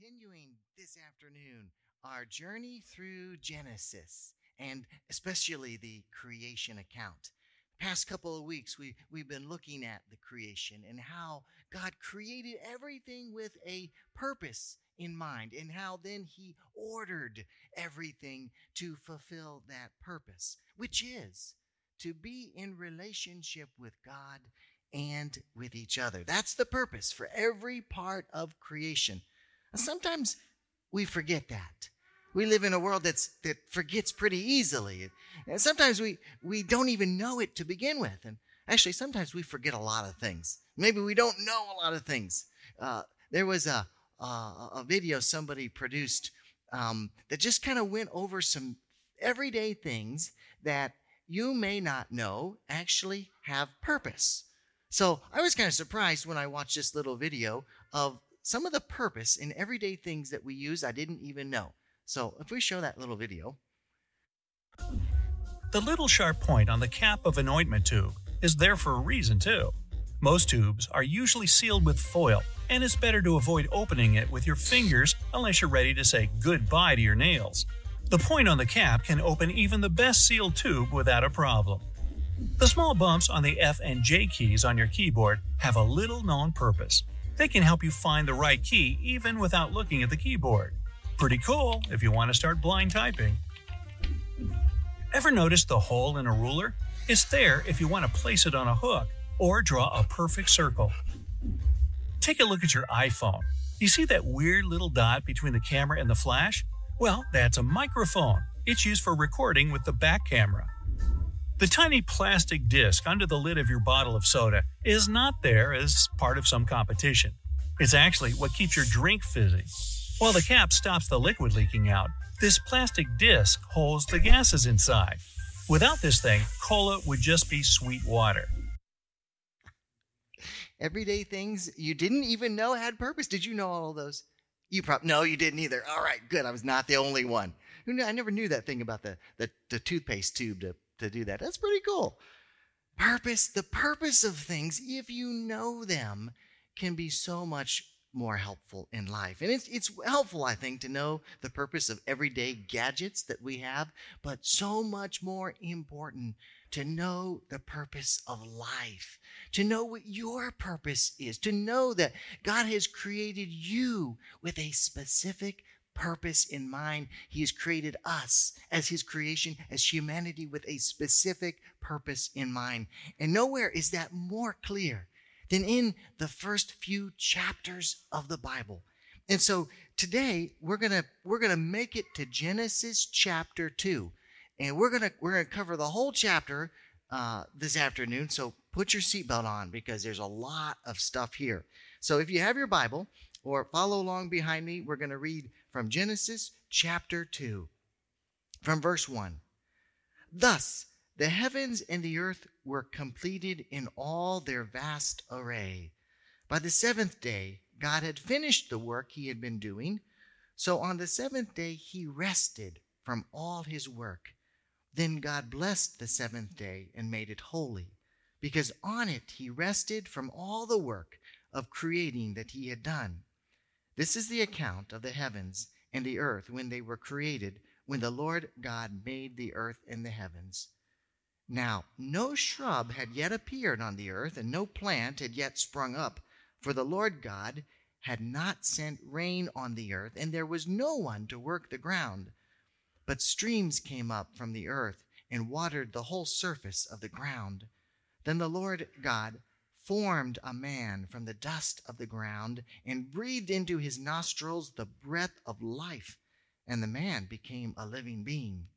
continuing this afternoon our journey through Genesis and especially the creation account. The Past couple of weeks, we, we've been looking at the creation and how God created everything with a purpose in mind, and how then He ordered everything to fulfill that purpose, which is to be in relationship with God and with each other. That's the purpose for every part of creation. Sometimes we forget that. We live in a world that's that forgets pretty easily. And sometimes we we don't even know it to begin with. And actually sometimes we forget a lot of things. Maybe we don't know a lot of things. Uh, there was a, a, a video somebody produced um, that just kind of went over some everyday things that you may not know actually have purpose. So I was kind of surprised when I watched this little video of some of the purpose in everyday things that we use I didn't even know. So if we show that little video. The little sharp point on the cap of an ointment tube is there for a reason, too. Most tubes are usually sealed with foil, and it's better to avoid opening it with your fingers unless you're ready to say goodbye to your nails. The point on the cap can open even the best sealed tube without a problem. The small bumps on the F and J keys on your keyboard have a little known purpose. They can help you find the right key even without looking at the keyboard. Pretty cool if you want to start blind typing. Ever notice the hole in a ruler? It's there if you want to place it on a hook or draw a perfect circle. Take a look at your iPhone. You see that weird little dot between the camera and the flash? Well, that's a microphone. It's used for recording with the back camera. The tiny plastic disc under the lid of your bottle of soda is not there as part of some competition. It's actually what keeps your drink fizzy. While the cap stops the liquid leaking out, this plastic disc holds the gases inside. Without this thing, cola would just be sweet water. Everyday things you didn't even know had purpose. Did you know all those? You probably no, you didn't either. All right, good. I was not the only one. I never knew that thing about the, the, the toothpaste tube to to do that. That's pretty cool. Purpose, the purpose of things, if you know them, can be so much more helpful in life. And it's, it's helpful, I think, to know the purpose of everyday gadgets that we have, but so much more important to know the purpose of life, to know what your purpose is, to know that God has created you with a specific purpose in mind. He has created us as His creation, as humanity, with a specific purpose in mind. And nowhere is that more clear than in the first few chapters of the Bible. And so today we're gonna we're gonna make it to Genesis chapter two, and we're gonna we're gonna cover the whole chapter uh, this afternoon. So put your seatbelt on because there's a lot of stuff here. So if you have your Bible or follow along behind me, we're going to read from Genesis chapter 2, from verse 1. Thus, the heavens and the earth were completed in all their vast array. By the seventh day, God had finished the work he had been doing. So on the seventh day, he rested from all his work. Then God blessed the seventh day and made it holy, because on it he rested from all the work of creating that he had done. This is the account of the heavens and the earth when they were created, when the Lord God made the earth and the heavens. Now, no shrub had yet appeared on the earth, and no plant had yet sprung up, for the Lord God had not sent rain on the earth, and there was no one to work the ground. But streams came up from the earth and watered the whole surface of the ground. Then the Lord God formed a man from the dust of the ground and breathed into his nostrils the breath of life, and the man became a living being.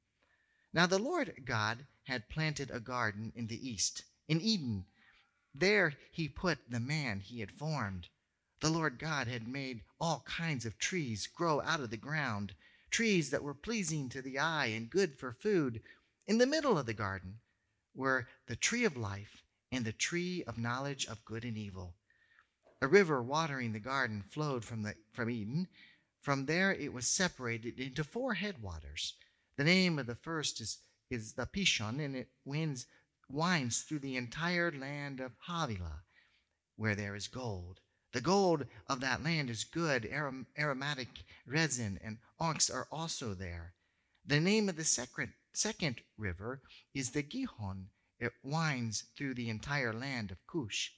Now the Lord God had planted a garden in the east, in Eden. There he put the man he had formed. The Lord God had made all kinds of trees grow out of the ground, trees that were pleasing to the eye and good for food. In the middle of the garden were the tree of life and the tree of knowledge of good and evil. A river watering the garden flowed from, the, from Eden. From there it was separated into four headwaters. The name of the first is, is the Pishon, and it winds, winds through the entire land of Havilah, where there is gold. The gold of that land is good. Arom- aromatic resin and onyx are also there. The name of the second, second river is the Gihon. It winds through the entire land of Cush.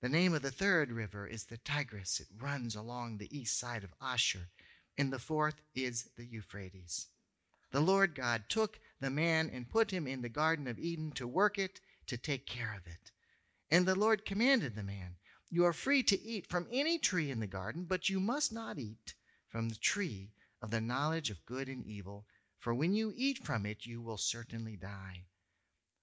The name of the third river is the Tigris. It runs along the east side of Ashur. And the fourth is the Euphrates. The Lord God took the man and put him in the Garden of Eden to work it, to take care of it. And the Lord commanded the man, You are free to eat from any tree in the garden, but you must not eat from the tree of the knowledge of good and evil, for when you eat from it, you will certainly die.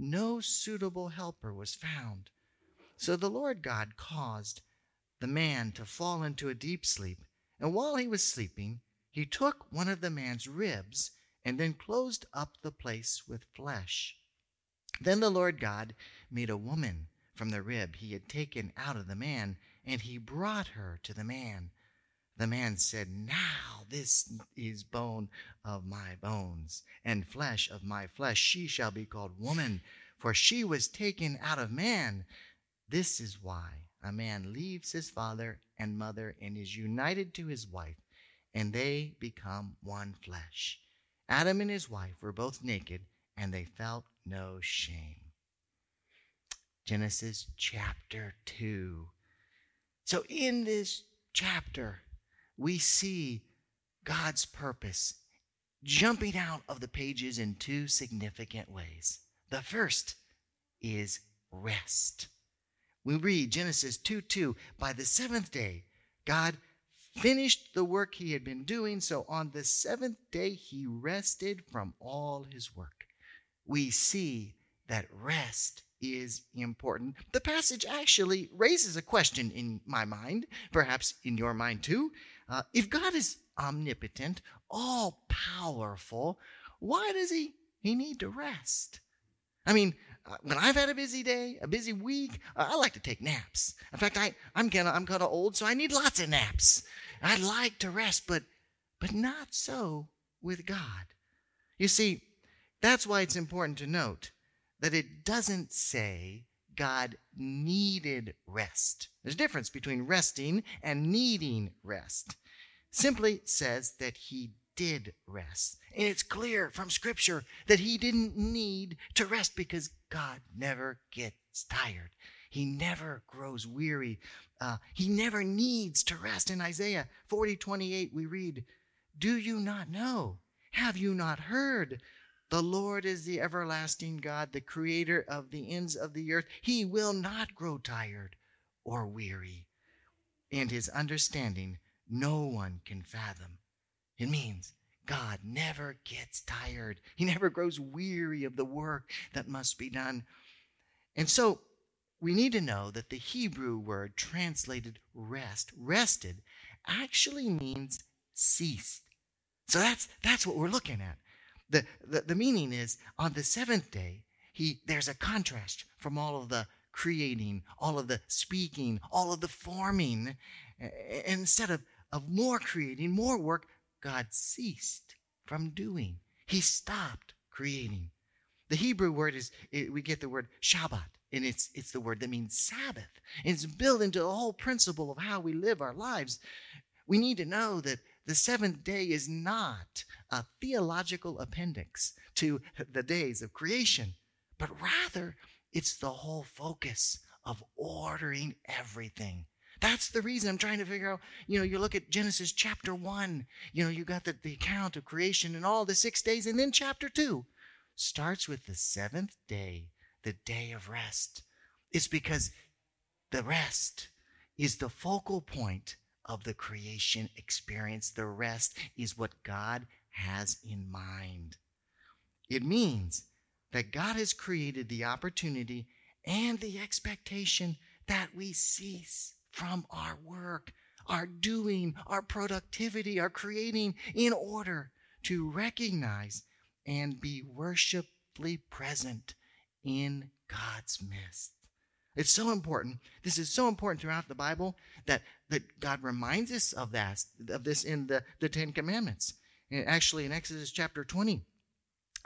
no suitable helper was found. So the Lord God caused the man to fall into a deep sleep, and while he was sleeping, he took one of the man's ribs and then closed up the place with flesh. Then the Lord God made a woman from the rib he had taken out of the man, and he brought her to the man. The man said, Now this is bone of my bones and flesh of my flesh. She shall be called woman, for she was taken out of man. This is why a man leaves his father and mother and is united to his wife, and they become one flesh. Adam and his wife were both naked, and they felt no shame. Genesis chapter 2. So, in this chapter, we see God's purpose jumping out of the pages in two significant ways. The first is rest. We read Genesis 2 2 By the seventh day, God finished the work he had been doing, so on the seventh day he rested from all his work. We see that rest is important. The passage actually raises a question in my mind, perhaps in your mind too. Uh, if God is omnipotent, all powerful, why does he, he need to rest? I mean, uh, when I've had a busy day, a busy week, uh, I like to take naps. In fact, I, I'm kind of I'm kind of old, so I need lots of naps. I'd like to rest, but but not so with God. You see, that's why it's important to note that it doesn't say God needed rest. There's a difference between resting and needing rest. Simply says that he did rest. And it's clear from Scripture that he didn't need to rest because God never gets tired. He never grows weary. Uh, he never needs to rest. In Isaiah 40 28, we read, Do you not know? Have you not heard? The Lord is the everlasting God, the creator of the ends of the earth. He will not grow tired or weary. And his understanding no one can fathom. It means God never gets tired. He never grows weary of the work that must be done. And so we need to know that the Hebrew word translated rest, rested, actually means ceased. So that's that's what we're looking at. The, the, the meaning is on the seventh day, he there's a contrast from all of the creating, all of the speaking, all of the forming. Instead of, of more creating, more work, God ceased from doing. He stopped creating. The Hebrew word is, we get the word Shabbat, and it's, it's the word that means Sabbath. And it's built into the whole principle of how we live our lives. We need to know that the seventh day is not a theological appendix to the days of creation, but rather it's the whole focus of ordering everything that's the reason I'm trying to figure out. You know, you look at Genesis chapter one, you know, you got the, the account of creation and all the six days, and then chapter two starts with the seventh day, the day of rest. It's because the rest is the focal point of the creation experience. The rest is what God has in mind. It means that God has created the opportunity and the expectation that we cease from our work. our doing, our productivity, our creating in order to recognize and be worshipfully present in God's midst. It's so important. This is so important throughout the Bible that, that God reminds us of that, of this in the, the Ten Commandments. And actually, in Exodus chapter 20,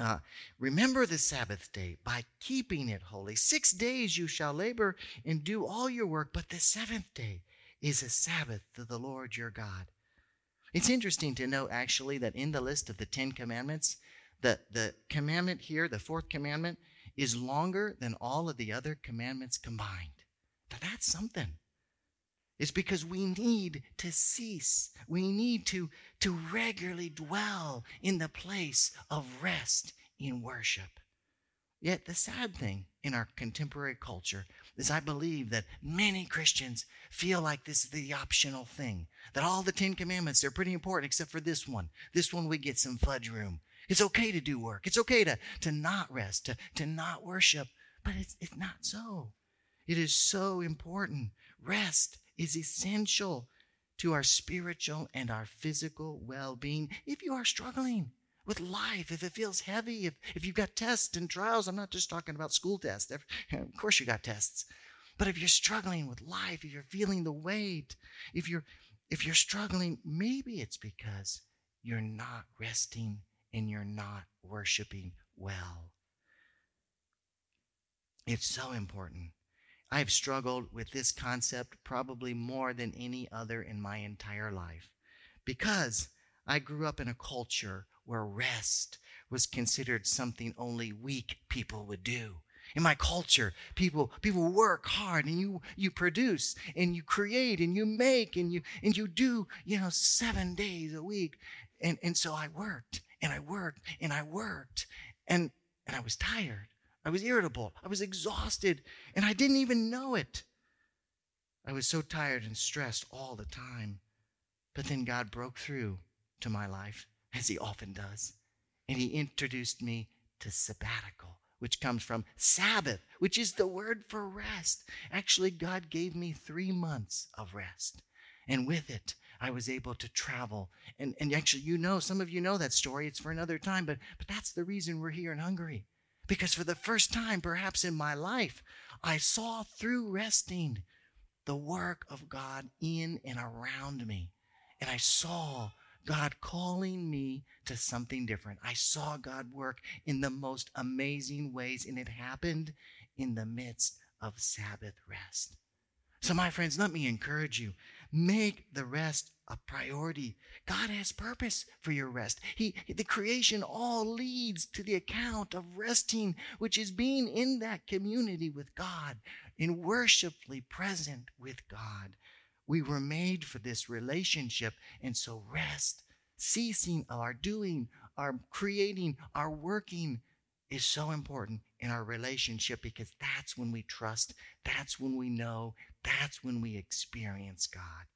uh, remember the Sabbath day by keeping it holy. Six days you shall labor and do all your work, but the seventh day is a Sabbath to the Lord your God. It's interesting to note, actually, that in the list of the Ten Commandments, the, the commandment here, the fourth commandment, is longer than all of the other commandments combined. Now, that's something. It's because we need to cease. We need to, to regularly dwell in the place of rest in worship. Yet, the sad thing in our contemporary culture is I believe that many Christians feel like this is the optional thing. That all the Ten Commandments, they're pretty important except for this one. This one we get some fudge room. It's okay to do work. It's okay to, to not rest, to, to not worship. But it's, it's not so. It is so important. Rest is essential to our spiritual and our physical well being if you are struggling with life, if it feels heavy, if, if you've got tests and trials. I'm not just talking about school tests. Of course, you got tests. But if you're struggling with life, if you're feeling the weight, if you're if you're struggling, maybe it's because you're not resting and you're not worshiping well. It's so important. I've struggled with this concept probably more than any other in my entire life because I grew up in a culture where rest was considered something only weak people would do. In my culture, people people work hard and you you produce and you create and you make and you and you do, you know, 7 days a week. And and so I worked and I worked and I worked and and I was tired. I was irritable. I was exhausted and I didn't even know it. I was so tired and stressed all the time. But then God broke through to my life, as He often does, and He introduced me to sabbatical, which comes from Sabbath, which is the word for rest. Actually, God gave me three months of rest. And with it, I was able to travel. And, and actually, you know, some of you know that story. It's for another time, but, but that's the reason we're here in Hungary. Because for the first time, perhaps in my life, I saw through resting the work of God in and around me. And I saw God calling me to something different. I saw God work in the most amazing ways, and it happened in the midst of Sabbath rest. So, my friends, let me encourage you make the rest a priority. God has purpose for your rest. He, the creation all leads to the account of resting, which is being in that community with God, in worshipfully present with God. We were made for this relationship, and so rest, ceasing our doing, our creating, our working is so important in our relationship because that's when we trust, that's when we know, that's when we experience God.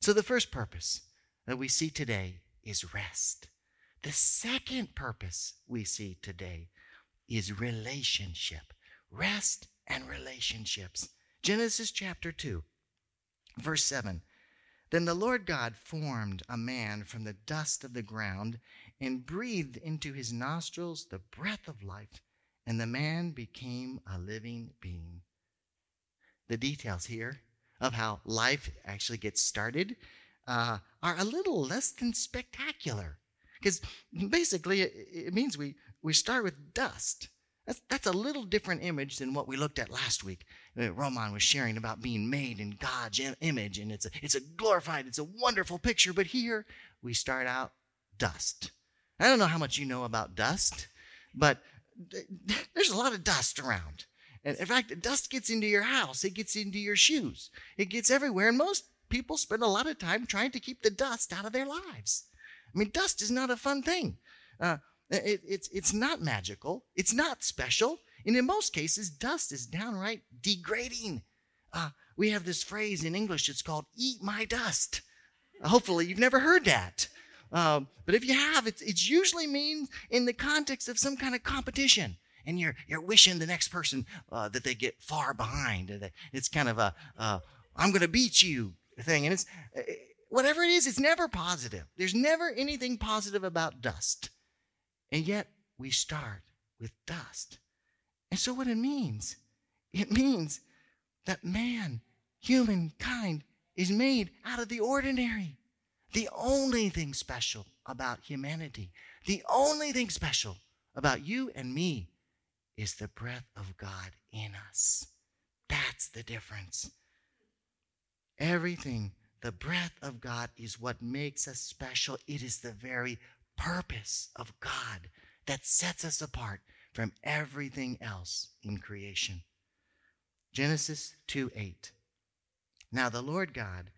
So, the first purpose that we see today is rest. The second purpose we see today is relationship. Rest and relationships. Genesis chapter 2, verse 7. Then the Lord God formed a man from the dust of the ground and breathed into his nostrils the breath of life, and the man became a living being. The details here of how life actually gets started uh, are a little less than spectacular. Because basically, it, it, means we, we start with dust. That's, that's a little different image than what we looked at last week. Uh, Roman was sharing about being made in God's image, and it's a, it's a glorified, it's a wonderful picture. But here, we start out dust. I don't know how much you know about dust, but there's a lot of dust around. And in fact, dust gets into your house, it gets into your shoes, it gets everywhere. And most people spend a lot of time trying to keep the dust out of their lives. I mean, dust is not a fun thing. Uh, it, it's, it's not magical, it's not special. And in most cases, dust is downright degrading. Uh, we have this phrase in English, it's called eat my dust. Hopefully, you've never heard that. Um, but if you have, it's, it's usually means in the context of some kind of competition and you're you're wishing the next person uh, that they get far behind. It's kind of a uh, I'm going to beat you thing. And it's uh, whatever it is, it's never positive. There's never anything positive about dust. And yet we start with dust. And so what it means, it means that man, humankind, is made out of the ordinary. The only thing special about humanity, the only thing special about you and me is the breath of God in us. That's the difference. Everything, the breath of God is what makes us special. It is the very purpose of God that sets us apart from everything else in creation. Genesis 2 8. Now the Lord God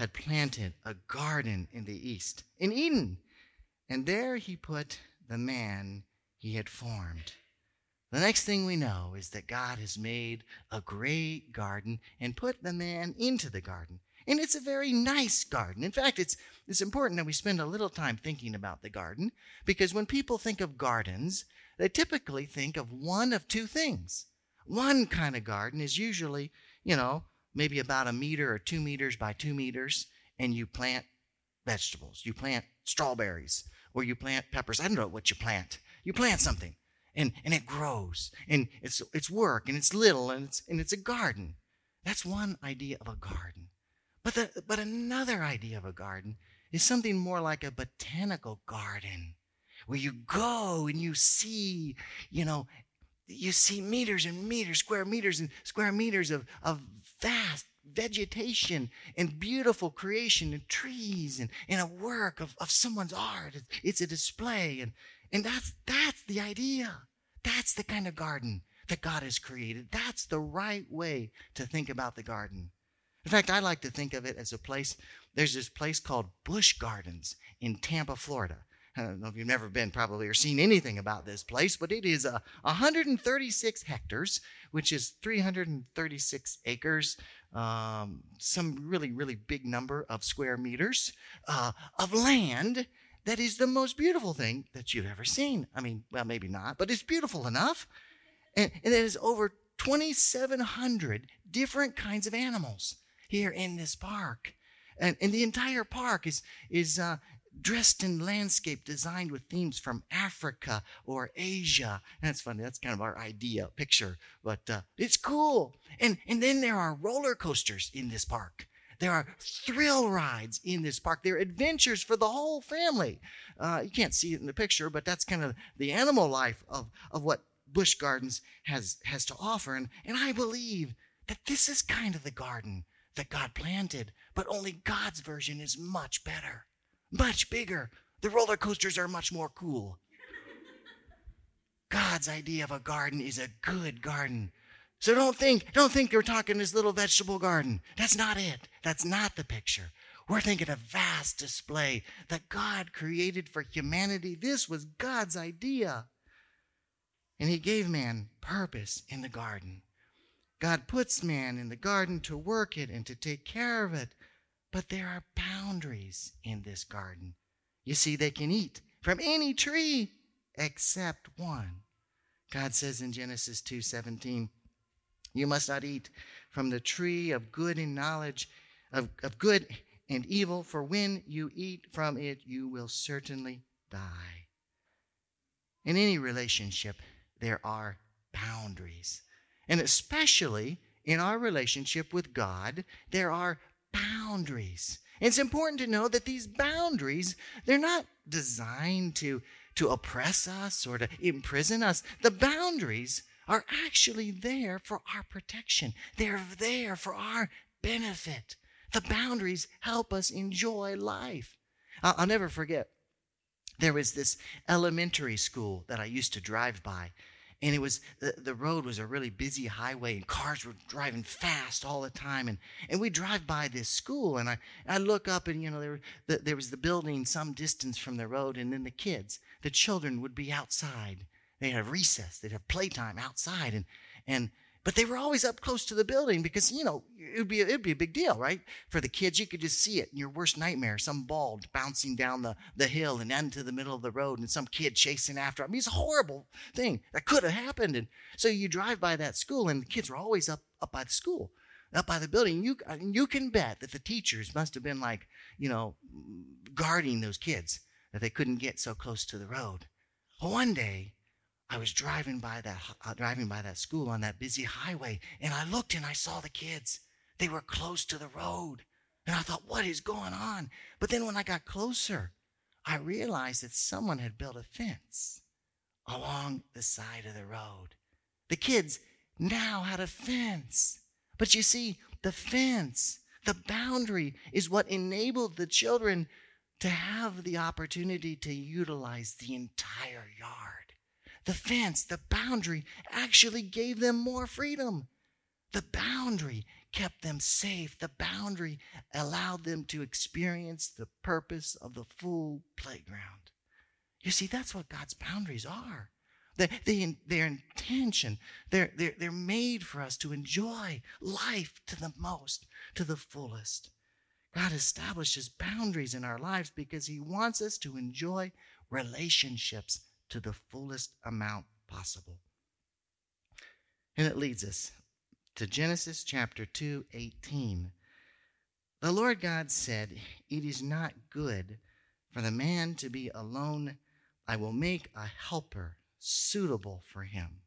had planted a garden in the east, in Eden, and there he put the man he had formed. The next thing we know is that God has made a great garden and put the man into the garden. And it's a very nice garden. In fact, it's, it's important that we spend a little time thinking about the garden because when people think of gardens, they typically think of one of two things. One kind of garden is usually, you know, maybe about a meter or two meters by two meters, and you plant vegetables. You plant strawberries or you plant peppers. I don't know what you plant. You plant something and, and it grows and it's, it's work and it's little and it's, and it's a garden. That's one idea of a garden. But, the, but another idea of a garden is something more like a botanical garden where you go and you see, you know, you see meters and meters, square meters and square meters of, of vast vegetation and beautiful creation and trees and, and a work of, of someone's art. It's a display. And, and that's, that's the idea. That's the kind of garden that God has created. That's the right way to think about the garden. In fact, I like to think of it as a place, there's this place called Busch Gardens in Tampa, Florida. I don't know if you've never been probably or seen anything about this place, but it is uh, 136 hectares, which is 336 acres, um, some really, really big number of square meters uh, of land that is the most beautiful thing that you've ever seen. I mean, well, maybe not, but it's beautiful enough. And, and it is over 2,700 different kinds of animals here in this park. And, and the entire park is, is uh, dressed in landscape designed with themes from Africa or Asia. That's funny. That's kind of our idea picture, but uh, it's cool. And, and then there are roller coasters in this park. There are thrill rides in this park. There are adventures for the whole family. Uh, you can't see it in the picture, but that's kind of the animal life of, of what Busch Gardens has, has to offer. And, and I believe that this is kind of the garden that God planted, but only God's version is much better, much bigger. The roller coasters are much more cool. God's idea of a garden is a good garden. So don't think, don't think you're talking this little vegetable garden. That's not it. That's not the picture. We're thinking a vast display that God created for humanity. This was God's idea. And He gave man purpose in the garden. God puts man in the garden to work it and to take care of it. But there are boundaries in this garden. You see, they can eat from any tree except one. God says in Genesis 2:17, you must not eat from the tree of good and knowledge, of, of good and evil, for when you eat from it, you will certainly die. In any relationship, there are boundaries. And especially in our relationship with God, there are boundaries. It's important to know that these boundaries, they're not designed to, to oppress us or to imprison us. The boundaries are actually there for our protection. They're there for our benefit. The boundaries help us enjoy life. I'll, never forget, there was this elementary school that I used to drive by. And it was the, the road was a really busy highway, and cars were driving fast all the time. And, and we drive by this school, and I, I look up, and you know there, the, there was the building some distance from the road, and then the kids, the children, would be outside They'd have recess. They'd have playtime outside, and and but they were always up close to the building because you know it'd be it'd be a big deal, right? For the kids, you could just see it in your worst nightmare: some ball bouncing down the the hill and into the middle of the road, and some kid chasing after. I mean, it's a horrible thing that could have happened. And so you drive by that school, and the kids were always up up by the school. up by the building. You, uh, you can bet that the teachers must have been like, you know, guarding those kids that they couldn't get so close to the road. One day, I was driving by that uh, driving by that school on that busy highway, and I looked and I saw the kids. They were close to the road, and I thought, "What is going on?" But then when I got closer, I realized that someone had built a fence along the side of the road. The kids now had a fence. But you see, the fence, the boundary, is what enabled the children to have the opportunity to utilize the entire yard. The fence, the boundary, actually gave them more freedom. The boundary kept them safe. The boundary allowed them to experience the purpose of the full playground. You see, that's what God's boundaries are. They, they, their intention, they're, they're, they're made for us to enjoy life to the most, to the fullest. God establishes boundaries in our lives because He wants us to enjoy relationships to the fullest amount possible. And it leads us to Genesis chapter 2, 18. The Lord God said, It is not good for the man to be alone. I will make a helper suitable for him.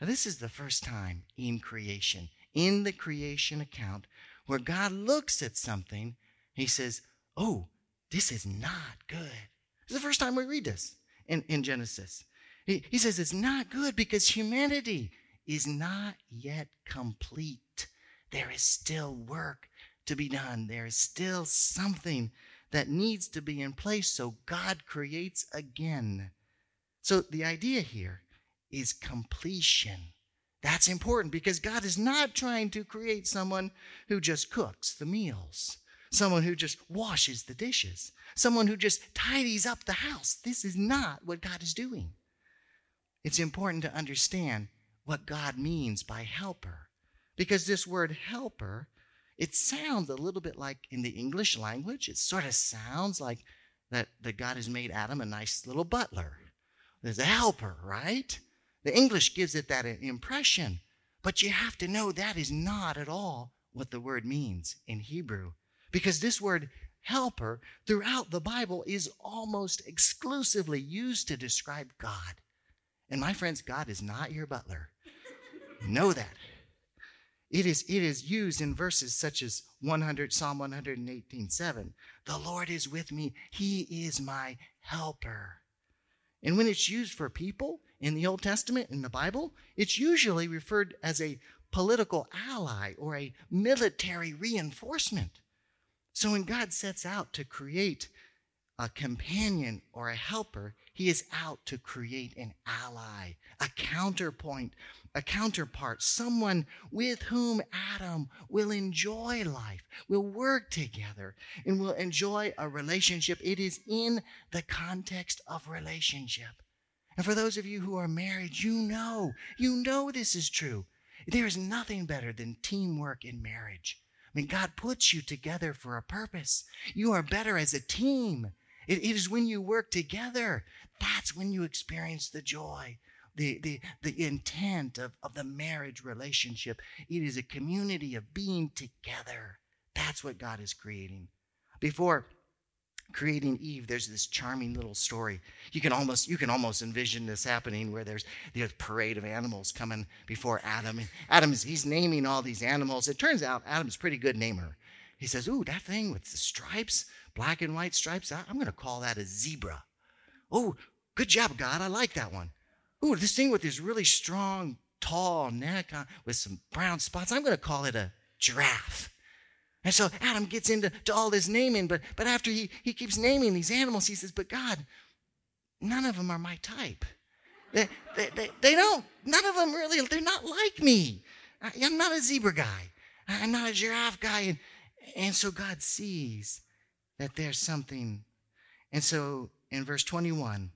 Now, this is the first time in creation, in the creation account, where God looks at something, he says, Oh, this is not good. It's the first time we read this in, in Genesis. He, he says it's not good because humanity is not yet complete. There is still work to be done. There is still something that needs to be in place. So God creates again. So the idea here is completion. That's important because God is not trying to create someone who just cooks the meals, someone who just washes the dishes, someone who just tidies up the house. This is not what God is doing. It's important to understand what God means by helper because this word helper it sounds a little bit like in the English language, it sort of sounds like that, that God has made Adam a nice little butler. There's a helper, right? The English gives it that impression. But you have to know that is not at all what the word means in Hebrew. Because this word helper throughout the Bible is almost exclusively used to describe God. And my friends, God is not your butler. know that. It is, it is used in verses such as 100, Psalm 118, 7. The Lord is with me. He is my helper. And when it's used for people in the Old Testament, in the Bible, it's usually referred as a political ally or a military reinforcement. So when God sets out to create a companion or a helper, he is out to create an ally, a counterpoint, a counterpart, someone with whom Adam will enjoy life, will work together, and will enjoy a relationship. It is in the context of relationship. And for those of you who are married, you know, you know this is true. There is nothing better than teamwork in marriage. I mean, God puts you together for a purpose. You are better as a team. it, it is when you work together that's when you experience the joy the, the, the intent of, of the marriage relationship. It is a community of being together. That's what God is creating. Before creating Eve, there's this charming little story. You can almost you can almost envision this happening where there's the parade of animals coming before Adam. And Adam's he's naming all these animals. It turns out Adam's pretty good namer. He says, "Ooh, that thing with the stripes, black and white stripes. I'm going to call that a zebra." Oh, good job, God. I like that one ooh, this thing with this really strong, tall neck uh, with some brown spots, I'm going to call it a giraffe. And so Adam gets into to all this naming, but, but after he, he keeps naming these animals, he says, But God, none of them are my type. They, they, they, they don't, none of them really, they're not like me. I'm not a zebra guy. I'm not a giraffe guy. And, and so God sees that there's something. And so in verse 21,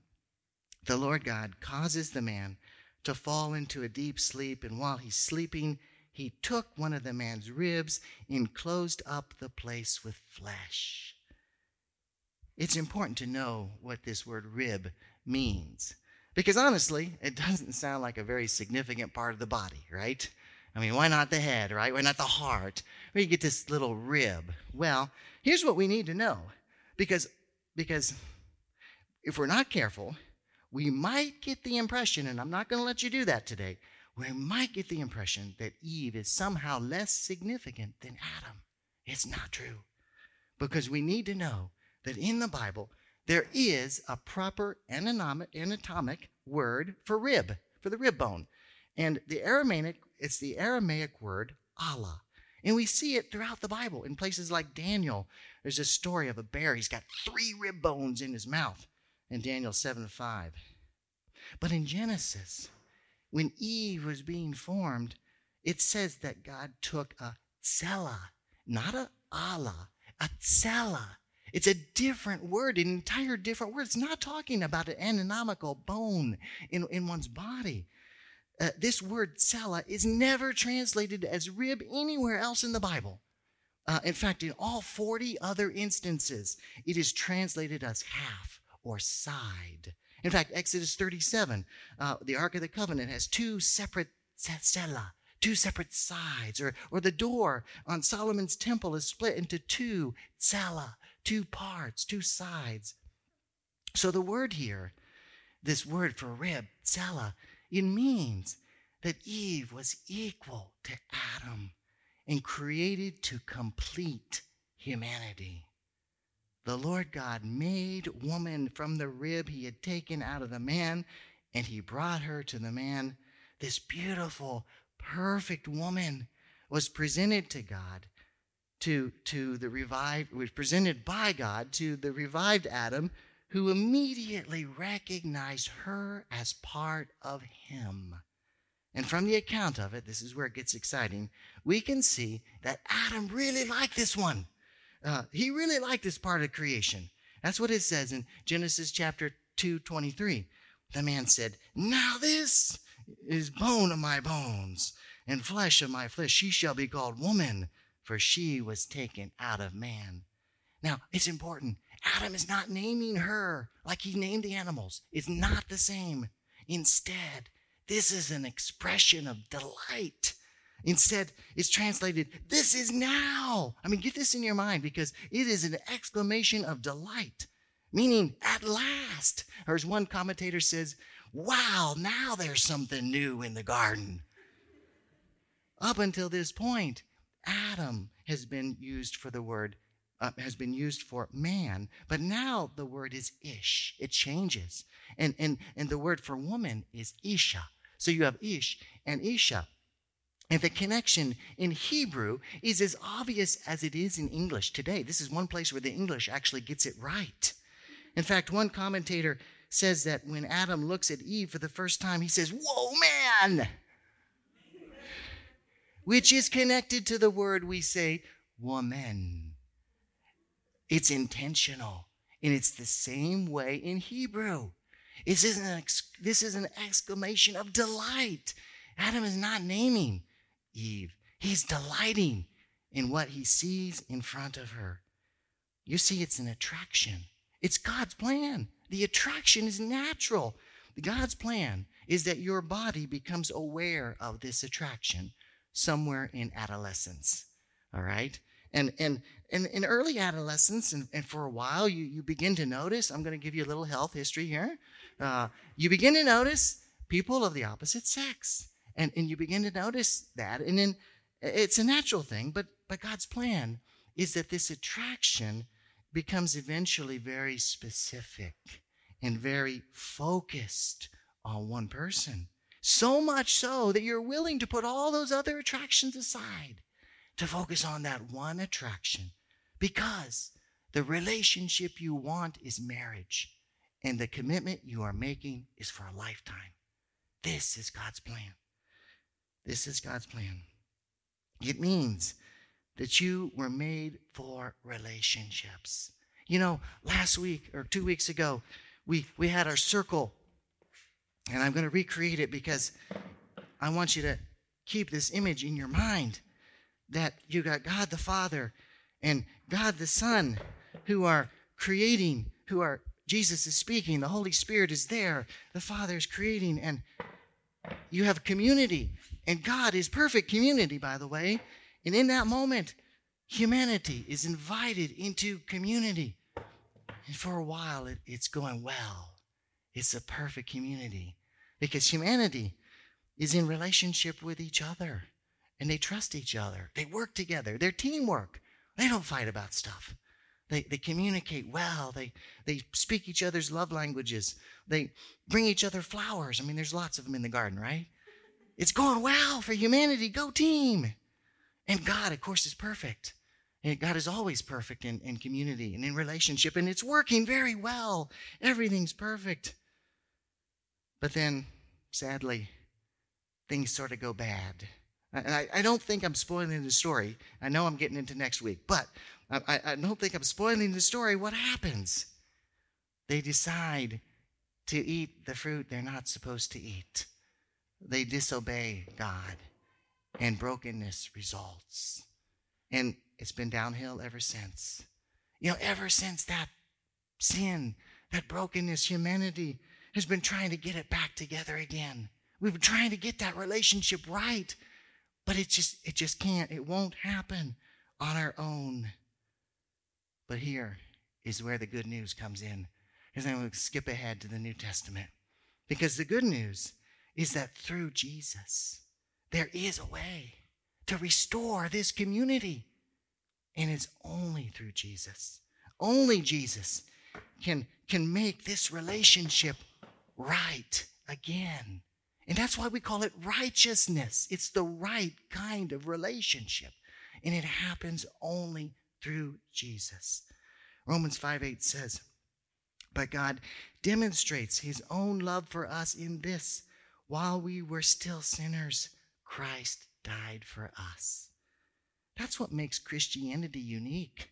the Lord God causes the man to fall into a deep sleep, and while he's sleeping, he took one of the man's ribs and closed up the place with flesh. It's important to know what this word rib means. Because honestly, it doesn't sound like a very significant part of the body, right? I mean, why not the head, right? Why not the heart? Where you get this little rib? Well, here's what we need to know. Because, because if we're not careful, we might get the impression, and I'm not going to let you do that today, we might get the impression that Eve is somehow less significant than Adam. It's not true. Because we need to know that in the Bible, there is a proper anatomic word for rib, for the rib bone. And the Aramaic, it's the Aramaic word Allah. And we see it throughout the Bible in places like Daniel. There's a story of a bear. He's got three rib bones in his mouth in Daniel 7 5. But in Genesis, when Eve was being formed, it says that God took a tsela, not a Allah, a tsela. It's a different word, an entire different word. It's not talking about an anatomical bone in, in one's body. Uh, this word tsela is never translated as rib anywhere else in the Bible. Uh, in fact, in all 40 other instances, it is translated as half or side. In fact, Exodus 37, uh, the Ark of the Covenant has two separate tsela, two separate sides, or, or the door on Solomon's temple is split into two tsela, two parts, two sides. So the word here, this word for rib, tsela, it means that Eve was equal to Adam and created to complete humanity the Lord God made woman from the rib he had taken out of the man, and he brought her to the man. This beautiful, perfect woman was presented to God, to, to the revived, was presented by God to the revived Adam, who immediately recognized her as part of him. And from the account of it, this is where it gets exciting, we can see that Adam really liked this one. Uh, he really liked this part of creation. That's what it says in Genesis chapter 2, 23. The man said, Now this is bone of my bones and flesh of my flesh. She shall be called woman, for she was taken out of man. Now, it's important. Adam is not naming her like he named the animals. It's not the same. Instead, this is an expression of delight Instead, it's translated, This is now. I mean, get this in your mind because it is an exclamation of delight, meaning at last. Or as one commentator says, Wow, now there's something new in the garden. Up until this point, Adam has been used for the word, uh, has been used for man, but now the word is ish. It changes. And, and, and the word for woman is isha. So you have ish and isha. And the connection in Hebrew is as obvious as it is in English today. This is one place where the English actually gets it right. In fact, one commentator says that when Adam looks at Eve for the first time, he says, Whoa, man! Which is connected to the word we say, woman. It's intentional, and it's the same way in Hebrew. This is an, this is an exclamation of delight. Adam is not naming. Eve. He's delighting in what he sees in front of her. You see, it's an attraction. It's God's plan. The attraction is natural. God's plan is that your body becomes aware of this attraction somewhere in adolescence. All right? And and and in early adolescence, and, and for a while, you, you begin to notice, I'm going to give you a little health history here. Uh, you begin to notice people of the opposite sex. And, and you begin to notice that. And then it's a natural thing, but, but God's plan is that this attraction becomes eventually very specific and very focused on one person. So much so that you're willing to put all those other attractions aside to focus on that one attraction because the relationship you want is marriage and the commitment you are making is for a lifetime. This is God's plan. This is God's plan. It means that you were made for relationships. You know, last week or two weeks ago, we, we had our circle, and I'm going to recreate it because I want you to keep this image in your mind that you got God the Father and God the Son who are creating, who are, Jesus is speaking, the Holy Spirit is there, the Father is creating, and you have community And God is perfect community, by the way. And in that moment, humanity is invited into community. And for a while, it, it's going well. It's a perfect community because humanity is in relationship with each other and they trust each other. They work together. They're teamwork. They don't fight about stuff. They, they communicate well. They, they speak each other's love languages. They bring each other flowers. I mean, there's lots of them in the garden, right? It's going well for humanity. Go team. And God, of course, is perfect. And God is always perfect in, in community and in relationship, and it's working very well. Everything's perfect. But then, sadly, things sort of go bad. And I, I, don't think I'm spoiling the story. I know I'm getting into next week, but I, I don't think I'm spoiling the story. What happens? They decide to eat the fruit they're not supposed to eat. They disobey God, and brokenness results. And it's been downhill ever since. You know, ever since that sin, that brokenness, humanity has been trying to get it back together again. We've been trying to get that relationship right, but it just it just can't. It won't happen on our own. But here is where the good news comes in. Because going to skip ahead to the New Testament. Because the good news is that through Jesus, there is a way to restore this community. And it's only through Jesus. Only Jesus can, can make this relationship right again. And that's why we call it righteousness. It's the right kind of relationship. And it happens only through Jesus. Romans 5 8 says, But God demonstrates his own love for us in this while we were still sinners, Christ died for us. That's what makes Christianity unique.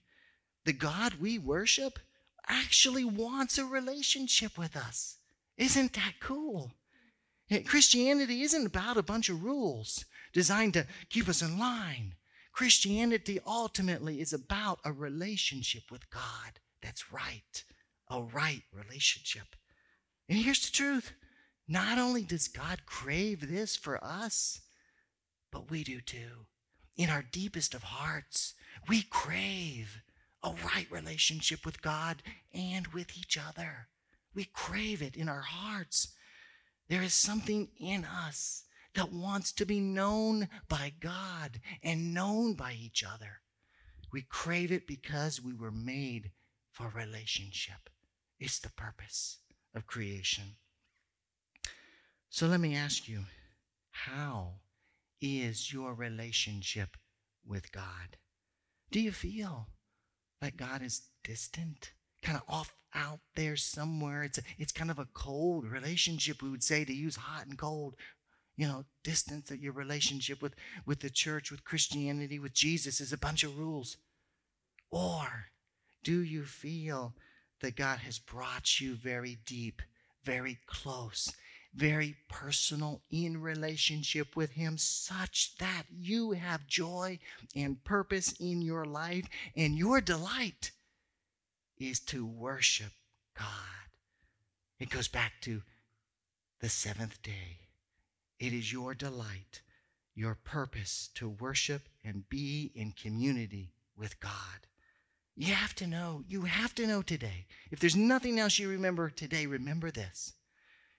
The God we worship actually wants a relationship with us. Isn't that cool? Christianity isn't about a bunch of rules designed to keep us in line. Christianity ultimately is about a relationship with God that's right, a right relationship. And here's the truth not only does God crave this for us, but we do too. In our deepest of hearts, we crave a right relationship with God and with each other. We crave it in our hearts. There is something in us that wants to be known by God and known by each other. We crave it because we were made for relationship. It's the purpose of creation. So let me ask you how is your relationship with God? Do you feel like God is distant, kind of off out there somewhere. It's a, it's kind of a cold relationship, we would say, to use hot and cold. You know, distance that your relationship with, with the church, with Christianity, with Jesus is a bunch of rules. Or do you feel that God has brought you very deep, very close, very personal in relationship with Him, such that you have joy and purpose in your life and your delight is to worship God. It goes back to the seventh day. It is your delight, your purpose to worship and be in community with God. You have to know, you have to know today. If there's nothing else you remember today, remember this.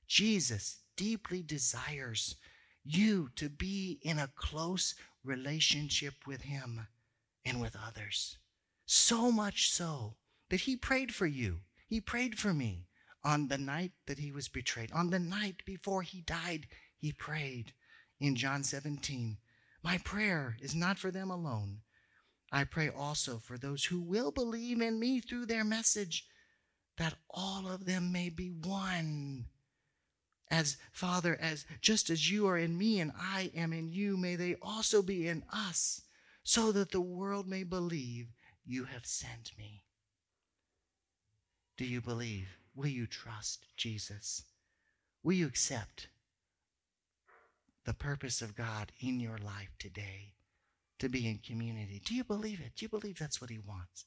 Jesus deeply desires you to be in a close relationship with Him and with others. So much so that he prayed for you. He prayed for me on the night that he was betrayed. On the night before he died, he prayed in John 17. My prayer is not for them alone. I pray also for those who will believe in me through their message, that all of them may be one. As Father, as just as you are in me and I am in you, may they also be in us, so that the world may believe you have sent me. Do you believe? Will you trust Jesus? Will you accept the purpose of God in your life today to be in community? Do you believe it? Do you believe that's what He wants?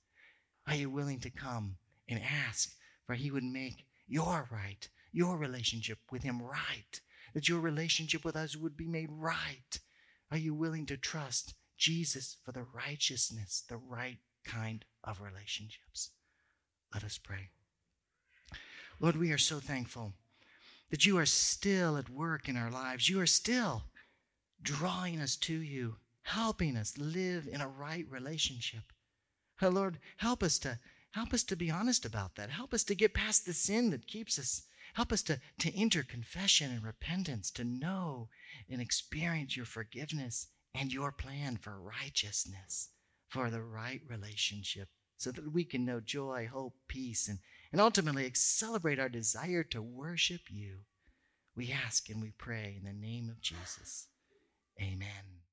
Are you willing to come and ask for He would make your right, your relationship with Him right? that your relationship with us would be made right. Are you willing to trust Jesus for the righteousness, the right kind of relationships? Let us pray. Lord, we are so thankful that you are still at work in our lives. You are still drawing us to you, helping us live in a right relationship. Lord, help us to help us to be honest about that. Help us to get past the sin that keeps us. Help us to, to enter confession and repentance, to know and experience your forgiveness and your plan for righteousness, for the right relationship, so that we can know joy, hope, peace, and, and ultimately celebrate our desire to worship you. We ask and we pray in the name of Jesus. Amen.